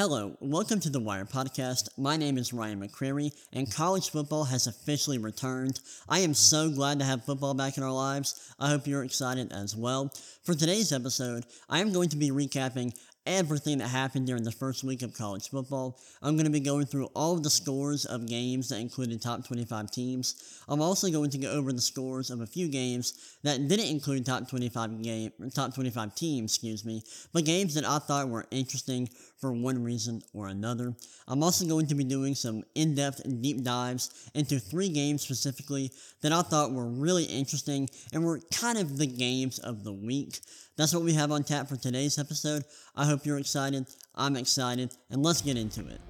Hello, welcome to the Wire Podcast. My name is Ryan McCrary, and college football has officially returned. I am so glad to have football back in our lives. I hope you're excited as well. For today's episode, I am going to be recapping everything that happened during the first week of college football. I'm going to be going through all of the scores of games that included top 25 teams. I'm also going to go over the scores of a few games that didn't include top 25 game top 25 teams, excuse me, but games that I thought were interesting for one reason or another. I'm also going to be doing some in-depth and deep dives into three games specifically that I thought were really interesting and were kind of the games of the week. That's what we have on tap for today's episode. I hope you're excited. I'm excited, and let's get into it.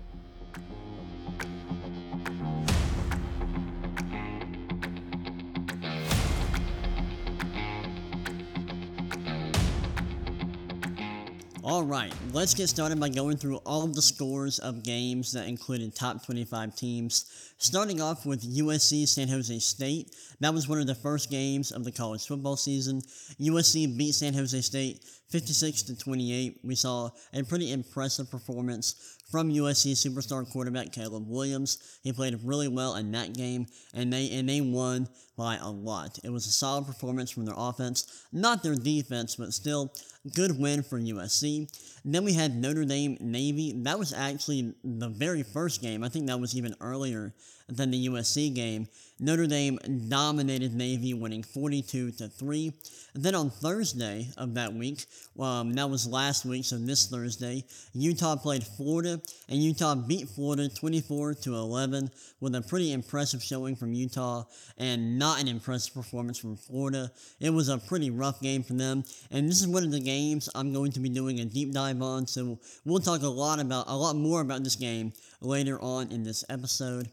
Alright, let's get started by going through all of the scores of games that included top 25 teams. Starting off with USC San Jose State. That was one of the first games of the college football season. USC beat San Jose State 56 to 28. We saw a pretty impressive performance from USC superstar quarterback Caleb Williams. He played really well in that game, and they and they won by a lot. It was a solid performance from their offense, not their defense, but still good win for USC. then we had Notre Dame Navy. That was actually the very first game. I think that was even earlier than the USC game. Notre Dame dominated Navy, winning 42 to 3. And then on Thursday of that week, um, that was last week, so this Thursday, Utah played Florida, and Utah beat Florida 24 to 11 with a pretty impressive showing from Utah and not an impressive performance from Florida. It was a pretty rough game for them, and this is one of the games I'm going to be doing a deep dive on, so we'll talk a lot about a lot more about this game later on in this episode.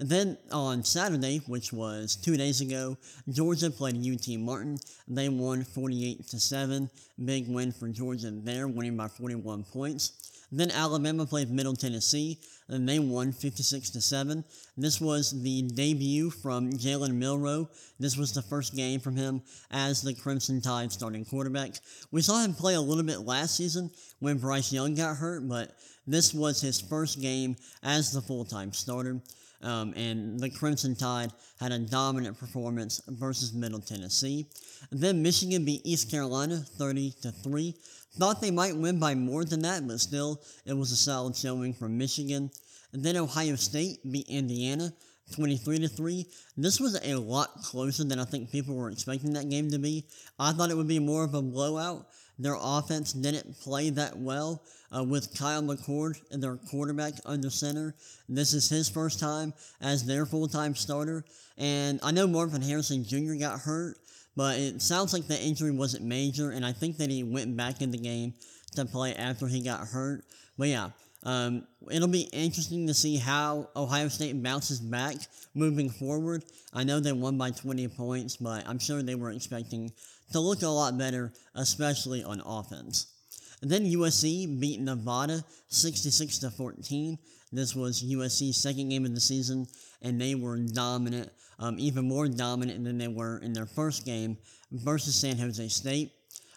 Then on Saturday, which was two days ago, Georgia played UT Martin. They won 48 to 7. Big win for Georgia there, winning by 41 points. Then Alabama played Middle Tennessee, and they won 56 to 7. This was the debut from Jalen Milroe. This was the first game from him as the Crimson Tide starting quarterback. We saw him play a little bit last season when Bryce Young got hurt, but this was his first game as the full time starter. Um, and the Crimson Tide had a dominant performance versus Middle Tennessee. Then Michigan beat East Carolina 30 to 3. Thought they might win by more than that, but still, it was a solid showing from Michigan. And then Ohio State beat Indiana 23 to 3. This was a lot closer than I think people were expecting that game to be. I thought it would be more of a blowout. Their offense didn't play that well uh, with Kyle McCord, their quarterback, under center. This is his first time as their full time starter. And I know Marvin Harrison Jr. got hurt, but it sounds like the injury wasn't major, and I think that he went back in the game to play after he got hurt. But yeah, um, it'll be interesting to see how Ohio State bounces back moving forward. I know they won by 20 points, but I'm sure they were expecting to look a lot better, especially on offense. Then USC beat Nevada 66 to 14. This was USC's second game of the season, and they were dominant, um, even more dominant than they were in their first game versus San Jose State.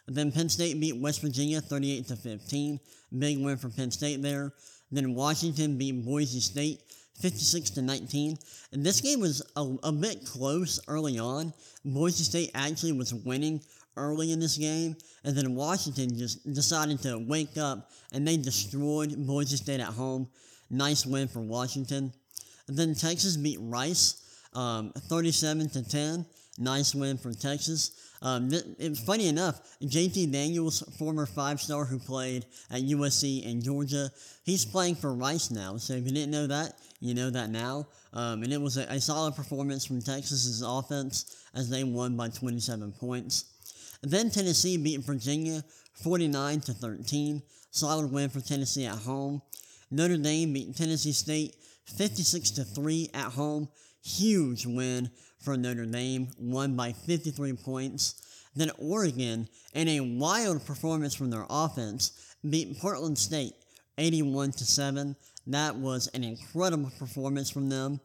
Then Penn State beat West Virginia 38 to 15. Big win for Penn State there. Then Washington beat Boise State 56 to 19. And this game was a, a bit close early on. Boise State actually was winning early in this game, and then Washington just decided to wake up and they destroyed Boise State at home. Nice win for Washington. And then Texas beat Rice um, 37 to 10. Nice win for Texas. Um, th- funny enough, JT Daniels, former five star who played at USC and Georgia, he's playing for Rice now. So if you didn't know that, you know that now. Um, and it was a, a solid performance from Texas's offense as they won by 27 points. Then Tennessee beat Virginia 49 to 13. Solid win for Tennessee at home. Notre Dame beat Tennessee State 56 to 3 at home. Huge win for Notre Dame, won by 53 points. Then Oregon, in a wild performance from their offense, beat Portland State 81 to 7. That was an incredible performance from them.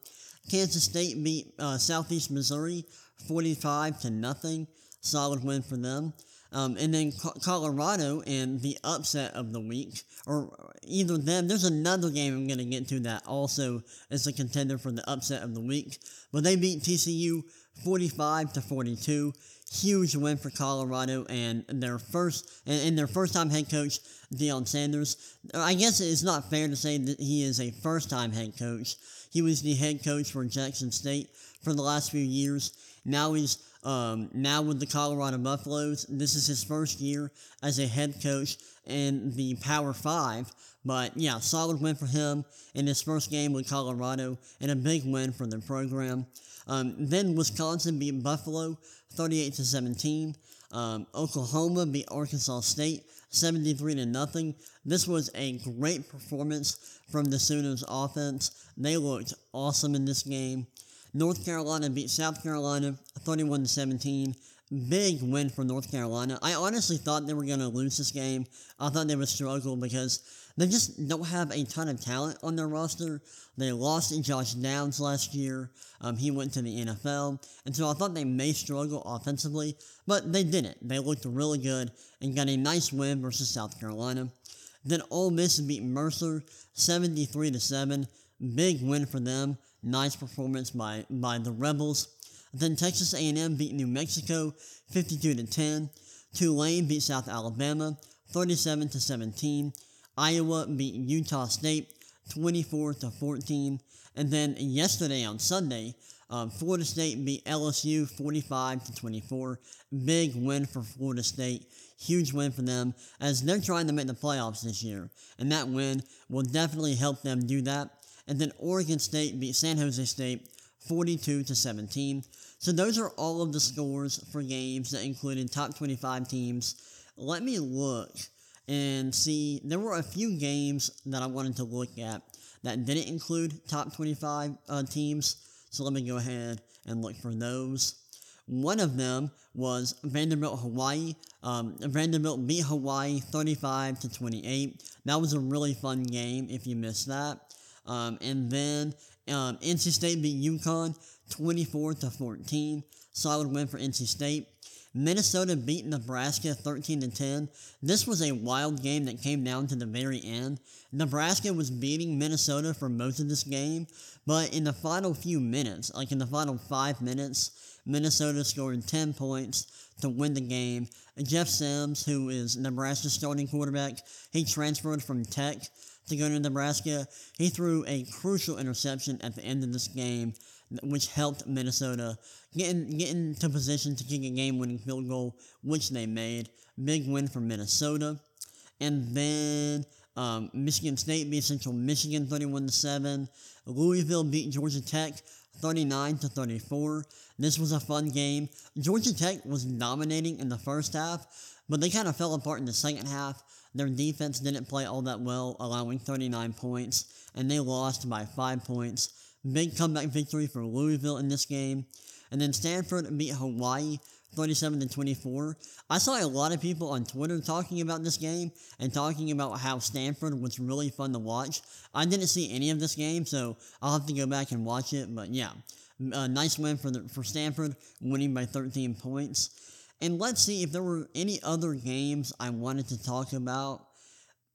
Kansas State beat uh, Southeast Missouri 45 to nothing. Solid win for them. Um, and then Colorado and the upset of the week, or either them. There's another game I'm going to get to that also is a contender for the upset of the week. But they beat TCU 45 to 42. Huge win for Colorado and their first and, and their first time head coach Deion Sanders. I guess it's not fair to say that he is a first time head coach. He was the head coach for Jackson State for the last few years. Now he's um, now with the Colorado Buffaloes. This is his first year as a head coach in the Power Five. But yeah, solid win for him in his first game with Colorado and a big win for the program. Um, then Wisconsin beat Buffalo 38 to 17. Um, Oklahoma beat Arkansas State 73 to nothing. This was a great performance from the Sooners offense. They looked awesome in this game. North Carolina beat South Carolina 31 17. Big win for North Carolina. I honestly thought they were going to lose this game. I thought they would struggle because they just don't have a ton of talent on their roster. They lost Josh Downs last year. Um, he went to the NFL. And so I thought they may struggle offensively, but they didn't. They looked really good and got a nice win versus South Carolina. Then Ole Miss beat Mercer 73 to 7. Big win for them. Nice performance by, by the Rebels. Then Texas A&M beat New Mexico 52 to 10. Tulane beat South Alabama 37 to 17. Iowa beat Utah State 24 to 14. And then yesterday on Sunday, um, Florida State beat LSU 45 to 24. Big win for Florida State. Huge win for them as they're trying to make the playoffs this year. And that win will definitely help them do that. And then Oregon State beat San Jose State 42 to 17. So those are all of the scores for games that included top 25 teams. Let me look and see. There were a few games that I wanted to look at that didn't include top 25 uh, teams. So let me go ahead and look for those. One of them was Vanderbilt Hawaii. Um, Vanderbilt beat Hawaii 35 to 28. That was a really fun game if you missed that. Um, and then um, NC State beat UConn 24 to 14. Solid win for NC State. Minnesota beat Nebraska 13 to 10. This was a wild game that came down to the very end. Nebraska was beating Minnesota for most of this game, but in the final few minutes, like in the final five minutes, Minnesota scored 10 points to win the game. Jeff Sims, who is Nebraska's starting quarterback, he transferred from Tech to go to Nebraska. He threw a crucial interception at the end of this game, which helped Minnesota get, in, get into position to kick a game winning field goal, which they made. Big win for Minnesota. And then um, Michigan State beat Central Michigan 31 7. Louisville beat Georgia Tech 39 to 34. This was a fun game. Georgia Tech was dominating in the first half, but they kind of fell apart in the second half. Their defense didn't play all that well, allowing 39 points, and they lost by 5 points. Big comeback victory for Louisville in this game. And then Stanford beat Hawaii 37 to 24. I saw a lot of people on Twitter talking about this game and talking about how Stanford was really fun to watch. I didn't see any of this game, so I'll have to go back and watch it. But yeah, a nice win for the, for Stanford, winning by 13 points. And let's see if there were any other games I wanted to talk about.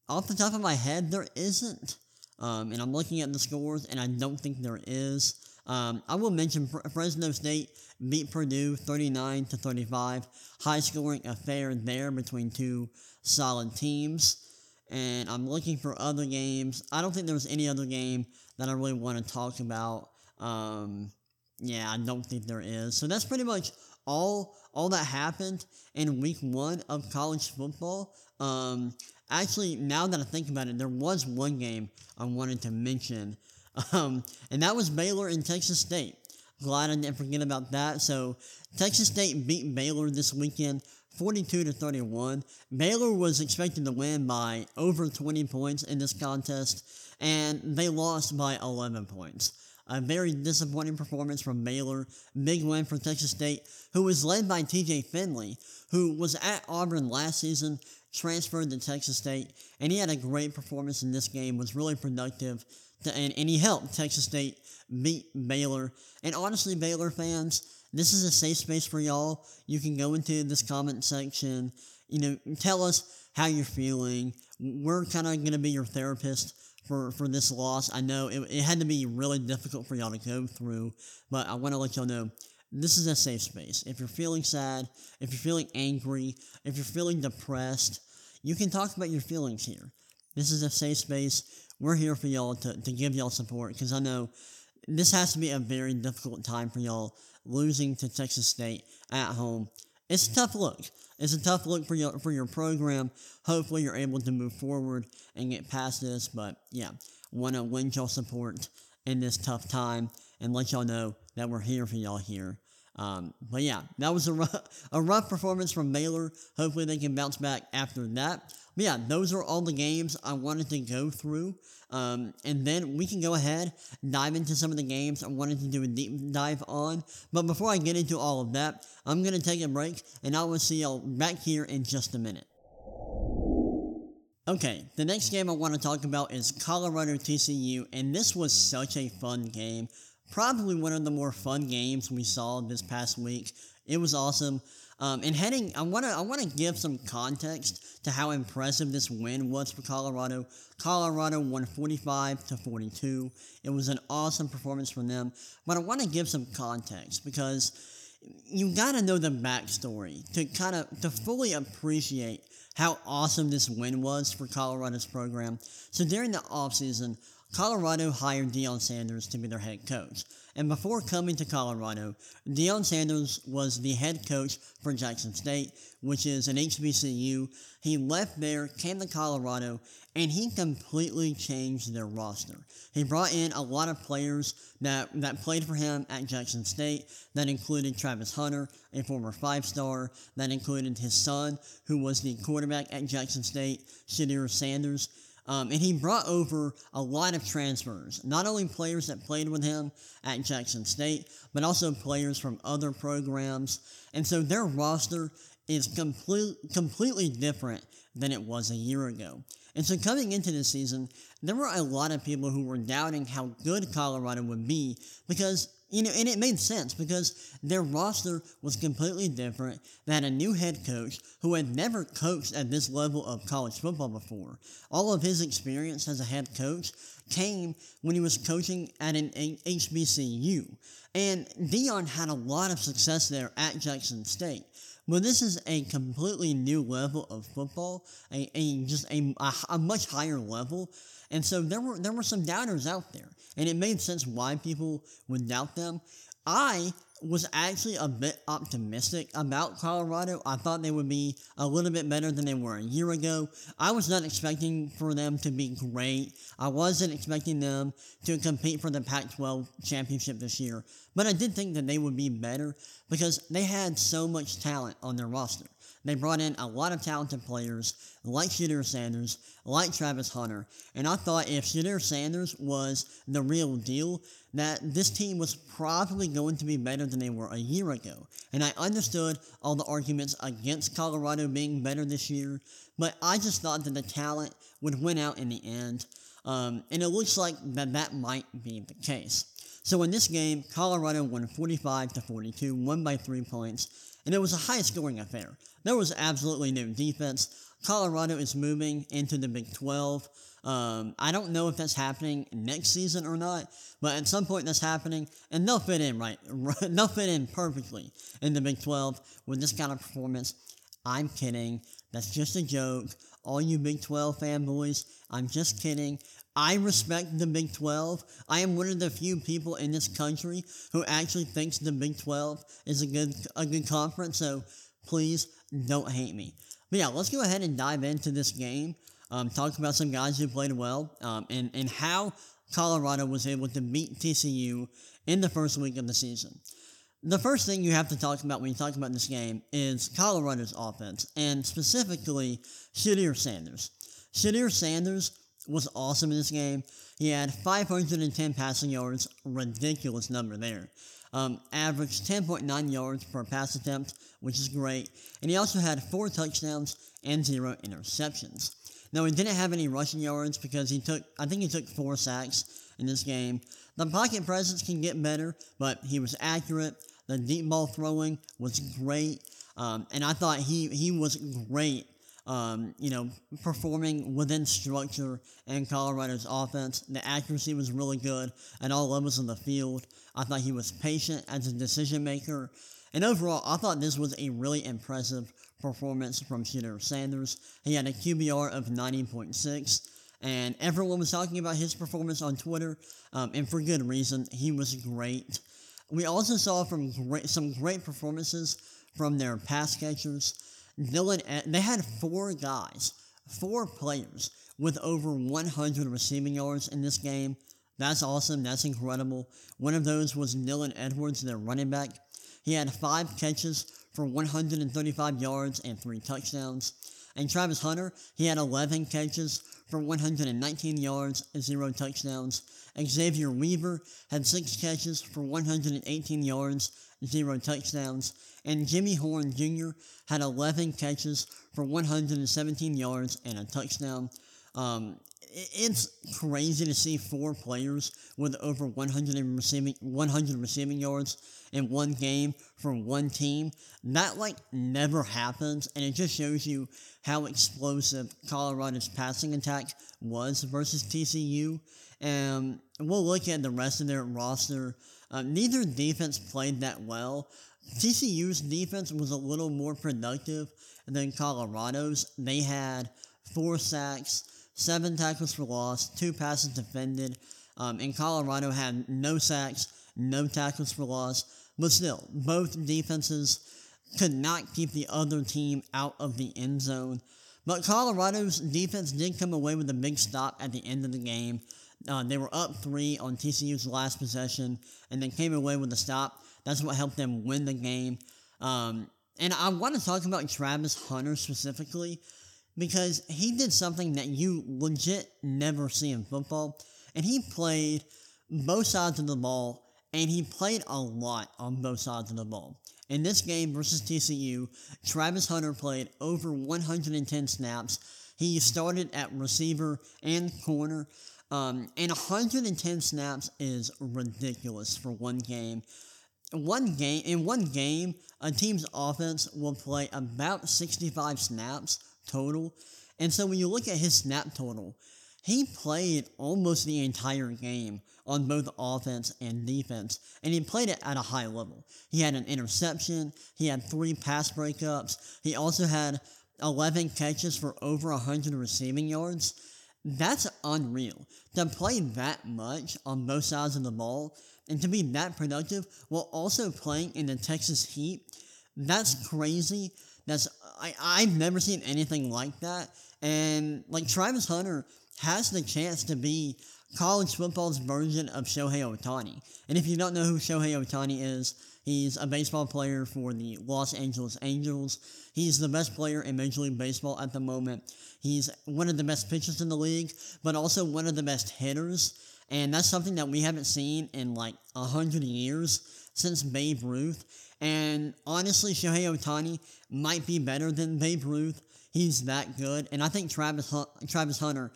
Off the top of my head, there isn't. Um, and I'm looking at the scores, and I don't think there is. Um, I will mention Fresno State beat Purdue 39 to 35. High scoring affair there between two solid teams. And I'm looking for other games. I don't think there was any other game that I really want to talk about. Um, yeah, I don't think there is. So that's pretty much all all that happened in week one of college football. Um, actually, now that I think about it, there was one game I wanted to mention, um, and that was Baylor and Texas State. Glad I didn't forget about that. So Texas State beat Baylor this weekend. 42 to 31. Baylor was expected to win by over 20 points in this contest, and they lost by 11 points. A very disappointing performance from Baylor. Big win for Texas State, who was led by TJ Finley, who was at Auburn last season, transferred to Texas State, and he had a great performance in this game, was really productive, to, and, and he helped Texas State beat Baylor. And honestly, Baylor fans, this is a safe space for y'all. You can go into this comment section, you know, tell us how you're feeling. We're kind of going to be your therapist for, for this loss. I know it, it had to be really difficult for y'all to go through, but I want to let y'all know this is a safe space. If you're feeling sad, if you're feeling angry, if you're feeling depressed, you can talk about your feelings here. This is a safe space. We're here for y'all to, to give y'all support because I know this has to be a very difficult time for y'all losing to Texas State at home. It's a tough look. It's a tough look for your for your program. Hopefully, you're able to move forward and get past this. But yeah, want to lend y'all support in this tough time and let y'all know that we're here for y'all here. Um, but yeah, that was a rough, a rough performance from Baylor. Hopefully, they can bounce back after that. But yeah, those are all the games I wanted to go through. Um, and then we can go ahead, dive into some of the games I wanted to do a deep dive on. But before I get into all of that, I'm going to take a break and I will see y'all back here in just a minute. Okay, the next game I want to talk about is Colorado TCU, and this was such a fun game. Probably one of the more fun games we saw this past week. It was awesome. Um, and heading, I want to I want to give some context to how impressive this win was for Colorado. Colorado won 45 to 42. It was an awesome performance from them. But I want to give some context because you got to know the backstory to kind of to fully appreciate how awesome this win was for Colorado's program. So during the offseason, Colorado hired Deion Sanders to be their head coach. And before coming to Colorado, Deion Sanders was the head coach for Jackson State, which is an HBCU. He left there, came to Colorado, and he completely changed their roster. He brought in a lot of players that, that played for him at Jackson State. That included Travis Hunter, a former five star. That included his son, who was the quarterback at Jackson State, Shedeur Sanders. Um, and he brought over a lot of transfers, not only players that played with him at Jackson State, but also players from other programs. And so their roster is complete, completely different than it was a year ago. And so coming into this season, there were a lot of people who were doubting how good Colorado would be because you know, and it made sense because their roster was completely different. They had a new head coach who had never coached at this level of college football before. All of his experience as a head coach came when he was coaching at an HBCU. And Deion had a lot of success there at Jackson State. But this is a completely new level of football, a, a just a, a, a much higher level. And so there were there were some doubters out there and it made sense why people would doubt them. I was actually a bit optimistic about Colorado. I thought they would be a little bit better than they were a year ago. I was not expecting for them to be great. I wasn't expecting them to compete for the Pac 12 championship this year. But I did think that they would be better because they had so much talent on their roster. They brought in a lot of talented players like Shedeur Sanders, like Travis Hunter, and I thought if Shedeur Sanders was the real deal, that this team was probably going to be better than they were a year ago. And I understood all the arguments against Colorado being better this year, but I just thought that the talent would win out in the end. Um, and it looks like that that might be the case. So in this game, Colorado won 45 to 42, won by three points, and it was a high scoring affair. There was absolutely no defense. Colorado is moving into the Big 12. Um, I don't know if that's happening next season or not, but at some point that's happening, and they'll fit in right. they'll fit in perfectly in the Big 12 with this kind of performance. I'm kidding. That's just a joke. All you Big 12 fanboys, I'm just kidding. I respect the Big 12. I am one of the few people in this country who actually thinks the Big 12 is a good a good conference. So please don't hate me. But yeah, let's go ahead and dive into this game. Um, talk about some guys who played well um, and, and how Colorado was able to beat TCU in the first week of the season. The first thing you have to talk about when you talk about this game is Colorado's offense, and specifically Shedeur Sanders. Shedeur Sanders was awesome in this game. He had 510 passing yards, ridiculous number there. Um, averaged 10.9 yards per pass attempt, which is great. And he also had four touchdowns and zero interceptions. Now, he didn't have any rushing yards because he took, I think he took four sacks in this game. The pocket presence can get better, but he was accurate. The deep ball throwing was great. Um, and I thought he, he was great um, you know, performing within structure in Colorado's offense. The accuracy was really good at all levels of the field. I thought he was patient as a decision maker. And overall, I thought this was a really impressive performance from Shedeur Sanders. He had a QBR of 90.6, and everyone was talking about his performance on Twitter, um, and for good reason. He was great. We also saw from great, some great performances from their pass catchers. Dylan, they had four guys, four players with over 100 receiving yards in this game. That's awesome. That's incredible. One of those was Dylan Edwards, their running back. He had five catches for 135 yards and three touchdowns. And Travis Hunter, he had 11 catches for 119 yards and zero touchdowns. Xavier Weaver had six catches for 118 yards, and zero touchdowns and Jimmy Horn Jr. had 11 catches for 117 yards and a touchdown. Um, it's crazy to see four players with over 100 receiving 100 receiving yards in one game for one team. That like never happens, and it just shows you how explosive Colorado's passing attack was versus TCU. And we'll look at the rest of their roster. Uh, neither defense played that well, TCU's defense was a little more productive than Colorado's. They had four sacks, seven tackles for loss, two passes defended. Um, and Colorado had no sacks, no tackles for loss. But still, both defenses could not keep the other team out of the end zone. But Colorado's defense did come away with a big stop at the end of the game. Uh, they were up three on TCU's last possession and then came away with a stop. That's what helped them win the game. Um, and I want to talk about Travis Hunter specifically because he did something that you legit never see in football. And he played both sides of the ball, and he played a lot on both sides of the ball. In this game versus TCU, Travis Hunter played over 110 snaps. He started at receiver and corner. Um, and 110 snaps is ridiculous for one game one game in one game, a team's offense will play about 65 snaps total. And so when you look at his snap total, he played almost the entire game on both offense and defense, and he played it at a high level. He had an interception, he had three pass breakups, he also had 11 catches for over 100 receiving yards. That's unreal. To play that much on both sides of the ball and to be that productive while also playing in the Texas Heat, that's crazy. That's I, I've never seen anything like that. And like Travis Hunter has the chance to be college football's version of Shohei Ohtani. And if you don't know who Shohei Ohtani is, he's a baseball player for the Los Angeles Angels. He's the best player in Major League Baseball at the moment. He's one of the best pitchers in the league, but also one of the best hitters. And that's something that we haven't seen in like a hundred years since Babe Ruth. And honestly, Shohei Ohtani might be better than Babe Ruth. He's that good. And I think Travis, Travis Hunter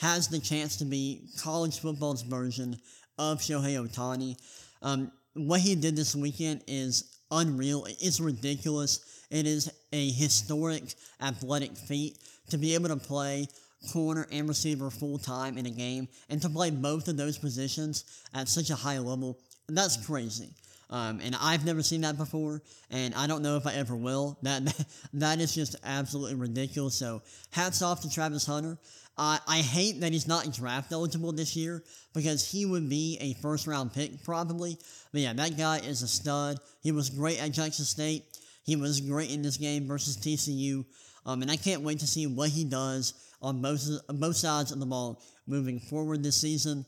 has the chance to be college football's version of Shohei Ohtani. Um, what he did this weekend is unreal. It's ridiculous. It is a historic athletic feat to be able to play corner and receiver full time in a game, and to play both of those positions at such a high level, that's crazy. Um, and I've never seen that before, and I don't know if I ever will. That that is just absolutely ridiculous. So hats off to Travis Hunter. Uh, I hate that he's not draft eligible this year because he would be a first round pick probably. But yeah, that guy is a stud. He was great at Jackson State. He was great in this game versus TCU. Um, and I can't wait to see what he does on both, both sides of the ball moving forward this season.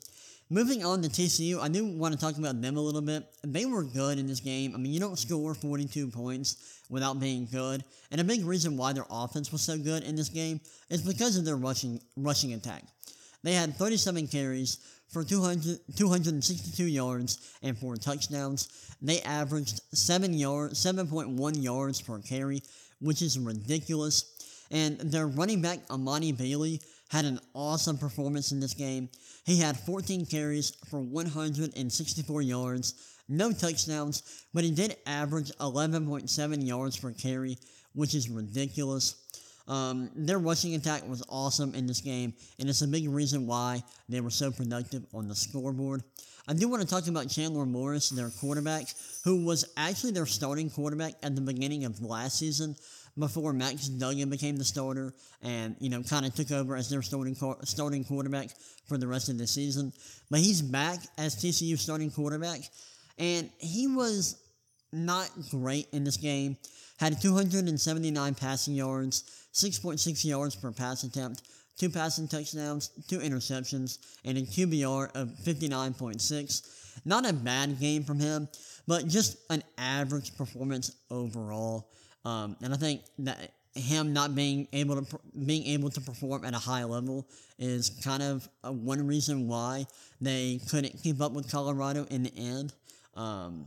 Moving on to TCU, I do want to talk about them a little bit. They were good in this game. I mean, you don't score 42 points without being good. And a big reason why their offense was so good in this game is because of their rushing rushing attack. They had 37 carries for 200, 262 yards and four touchdowns. They averaged 7 yards, 7.1 yards per carry, which is ridiculous. And their running back, Emani Bailey, had an awesome performance in this game. He had 14 carries for 164 yards, no touchdowns, but he did average 11.7 yards per carry, which is ridiculous. Um, their rushing attack was awesome in this game, and it's a big reason why they were so productive on the scoreboard. I do want to talk about Chandler Morris, their quarterback, who was actually their starting quarterback at the beginning of last season before Max Duggan became the starter and, you know, kind of took over as their starting, starting quarterback for the rest of the season. But he's back as TCU starting quarterback, and he was not great in this game. Had 279 passing yards, 6.6 yards per pass attempt, two passing touchdowns, two interceptions, and a QBR of 59.6. Not a bad game from him, but just an average performance overall. Um, and I think that him not being able to being able to perform at a high level is kind of one reason why they couldn't keep up with Colorado in the end. Um,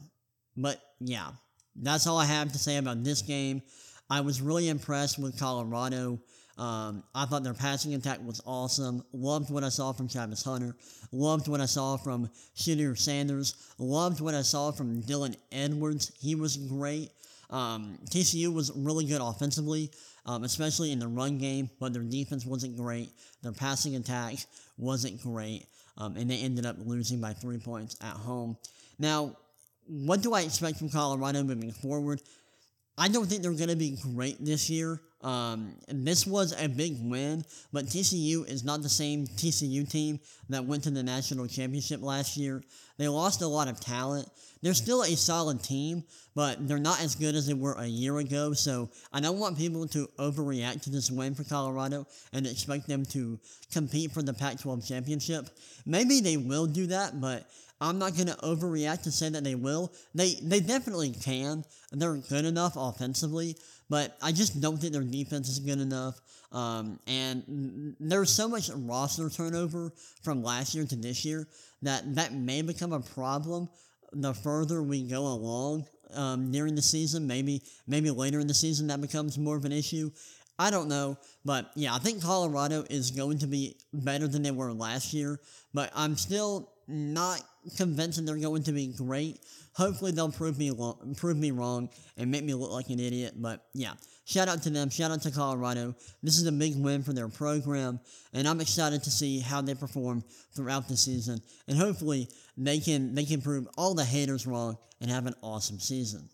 but yeah, that's all I have to say about this game. I was really impressed with Colorado. Um, I thought their passing attack was awesome. Loved what I saw from Travis Hunter. Loved what I saw from Shedeur Sanders. Loved what I saw from Dylan Edwards. He was great. Um, TCU was really good offensively, um, especially in the run game, but their defense wasn't great. Their passing attack wasn't great, um, and they ended up losing by three points at home. Now, what do I expect from Colorado moving forward? I don't think they're going to be great this year. Um, this was a big win, but TCU is not the same TCU team that went to the national championship last year. They lost a lot of talent. They're still a solid team, but they're not as good as they were a year ago. So I don't want people to overreact to this win for Colorado and expect them to compete for the Pac 12 championship. Maybe they will do that, but I'm not going to overreact to say that they will. They they definitely can. They're good enough offensively, but I just don't think their defense is good enough. Um, and there's so much roster turnover from last year to this year that that may become a problem the further we go along um, during the season. Maybe maybe later in the season that becomes more of an issue. I don't know, but yeah, I think Colorado is going to be better than they were last year. But I'm still not convinced that they're going to be great. Hopefully, they'll prove me lo- prove me wrong and make me look like an idiot. But yeah, shout out to them. Shout out to Colorado. This is a big win for their program, and I'm excited to see how they perform throughout the season. And hopefully, they can they can prove all the haters wrong and have an awesome season.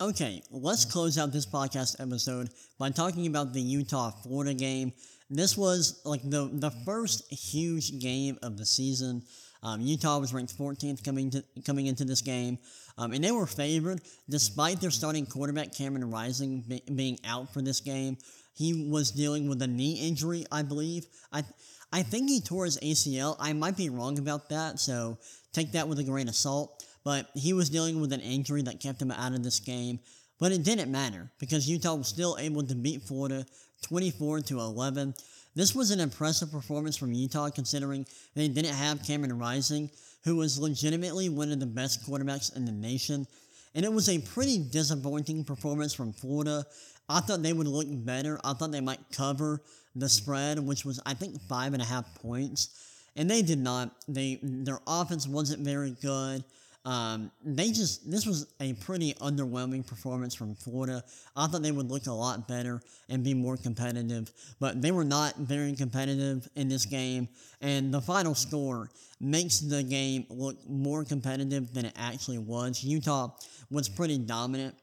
Okay, let's close out this podcast episode by talking about the Utah Florida game. This was like the the first huge game of the season. Um, Utah was ranked 14th coming to coming into this game, um, and they were favored despite their starting quarterback Cameron Rising be, being out for this game. He was dealing with a knee injury, I believe. I I think he tore his ACL. I might be wrong about that, so take that with a grain of salt but he was dealing with an injury that kept him out of this game. But it didn't matter because Utah was still able to beat Florida 24 to 11. This was an impressive performance from Utah considering they didn't have Cameron Rising, who was legitimately one of the best quarterbacks in the nation. And it was a pretty disappointing performance from Florida. I thought they would look better. I thought they might cover the spread, which was I think five and a half points. And they did not. They their offense wasn't very good. Um, they just this was a pretty underwhelming performance from Florida. I thought they would look a lot better and be more competitive, but they were not very competitive in this game. And the final score makes the game look more competitive than it actually was. Utah was pretty dominant.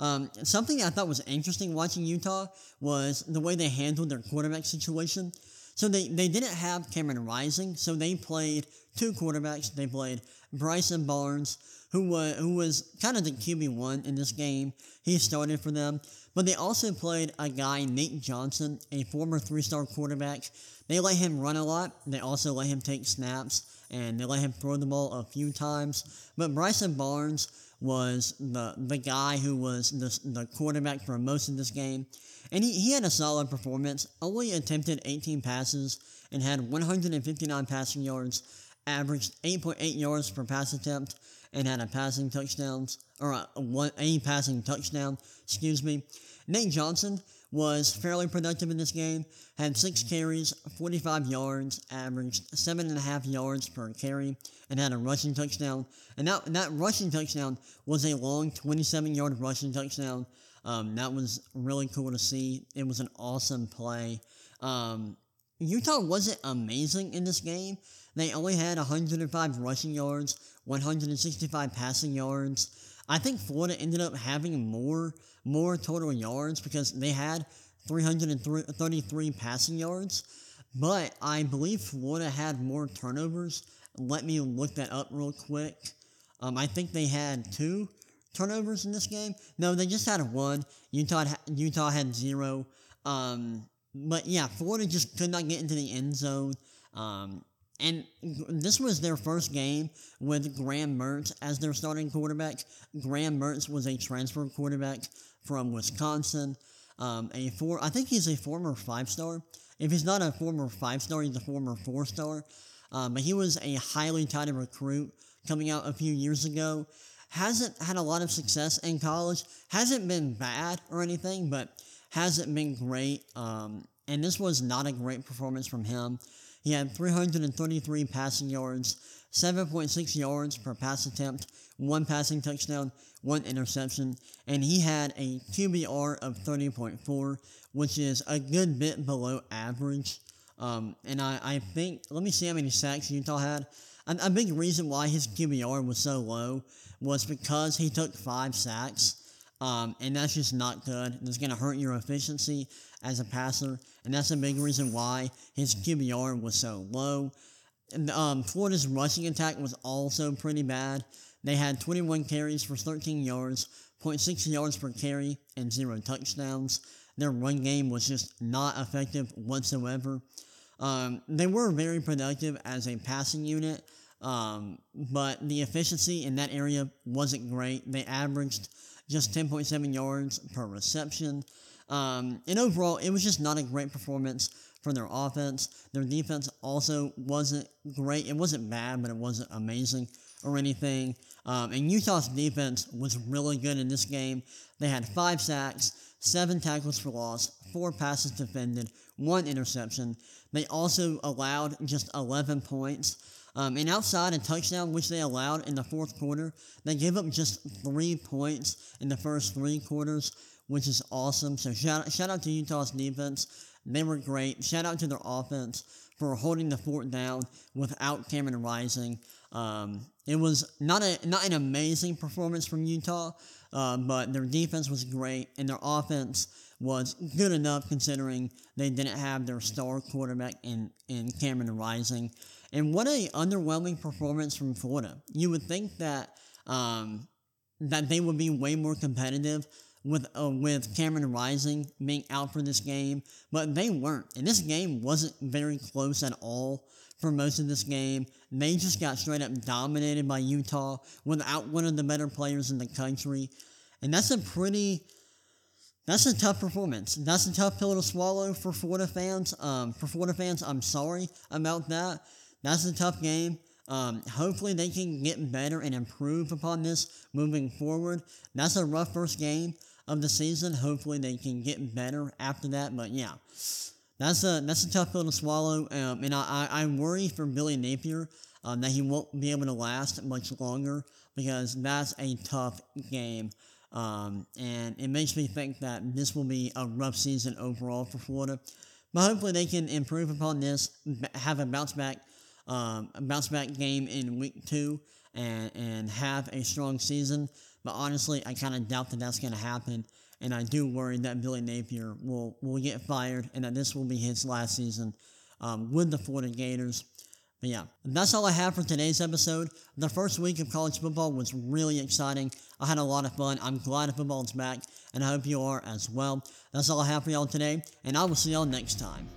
Um, something I thought was interesting watching Utah was the way they handled their quarterback situation. So they, they didn't have Cameron Rising, so they played two quarterbacks. They played Bryson Barnes, who was who was kind of the QB one in this game. He started for them, but they also played a guy Nate Johnson, a former three-star quarterback. They let him run a lot. They also let him take snaps, and they let him throw the ball a few times. But Bryson Barnes was the the guy who was the, the quarterback for most of this game. And he, he had a solid performance, only attempted 18 passes and had 159 passing yards, averaged 8.8 yards per pass attempt, and had a passing touchdown, or a, one, a passing touchdown, excuse me. Nate Johnson was fairly productive in this game, had six carries, 45 yards, averaged seven and a half yards per carry, and had a rushing touchdown. And that, that rushing touchdown was a long 27 yard rushing touchdown. Um, that was really cool to see. It was an awesome play. Um, Utah wasn't amazing in this game. They only had 105 rushing yards, 165 passing yards. I think Florida ended up having more more total yards because they had 333 passing yards, but I believe Florida had more turnovers. Let me look that up real quick. Um, I think they had two turnovers in this game. No, they just had one. Utah Utah had zero. Um, but yeah, Florida just could not get into the end zone. Um, and this was their first game with Graham Mertz as their starting quarterback. Graham Mertz was a transfer quarterback from Wisconsin. Um, a four, I think he's a former five star. If he's not a former five star, he's a former four star. Um, but he was a highly touted recruit coming out a few years ago. Hasn't had a lot of success in college. Hasn't been bad or anything, but hasn't been great. Um, and this was not a great performance from him. He had 333 passing yards, 7.6 yards per pass attempt, one passing touchdown, one interception, and he had a QBR of 30.4, which is a good bit below average. Um, and I, I think, let me see how many sacks Utah had. A, a big reason why his QBR was so low was because he took five sacks. Um, and that's just not good. It's going to hurt your efficiency as a passer, and that's a big reason why his QBR was so low. And, um, Florida's rushing attack was also pretty bad. They had 21 carries for 13 yards, 0.6 yards per carry, and zero touchdowns. Their run game was just not effective whatsoever. Um, they were very productive as a passing unit, um, but the efficiency in that area wasn't great. They averaged just 10.7 yards per reception. Um, and overall, it was just not a great performance from their offense. Their defense also wasn't great. It wasn't bad, but it wasn't amazing or anything. Um, and Utah's defense was really good in this game. They had five sacks, seven tackles for loss, four passes defended, one interception. They also allowed just 11 points. Um, and outside a touchdown, which they allowed in the fourth quarter, they gave up just three points in the first three quarters, which is awesome. So shout, shout out to Utah's defense. They were great. Shout out to their offense for holding the fort down without Cameron Rising. Um, it was not a not an amazing performance from Utah, uh, but their defense was great and their offense was good enough considering they didn't have their star quarterback in, in Cameron Rising. And what a underwhelming performance from Florida. You would think that um, that they would be way more competitive with uh, with Cameron Rising being out for this game, but they weren't. And this game wasn't very close at all for most of this game. They just got straight up dominated by Utah without one of the better players in the country. And that's a pretty that's a tough performance. That's a tough pill to swallow for Florida fans. Um, for Florida fans, I'm sorry about that. That's a tough game. Um, hopefully they can get better and improve upon this moving forward. That's a rough first game of the season. Hopefully they can get better after that. But yeah, that's a that's a tough pill to swallow. Um, and I, I, I worry for Billy Napier um, that he won't be able to last much longer because that's a tough game. Um, and it makes me think that this will be a rough season overall for Florida. But hopefully they can improve upon this, have a bounce back, um, bounce back game in week two, and, and have a strong season. But honestly, I kind of doubt that that's going to happen. And I do worry that Billy Napier will, will get fired and that this will be his last season um, with the Florida Gators. But yeah, that's all I have for today's episode. The first week of college football was really exciting. I had a lot of fun. I'm glad football is back, and I hope you are as well. That's all I have for y'all today, and I will see y'all next time.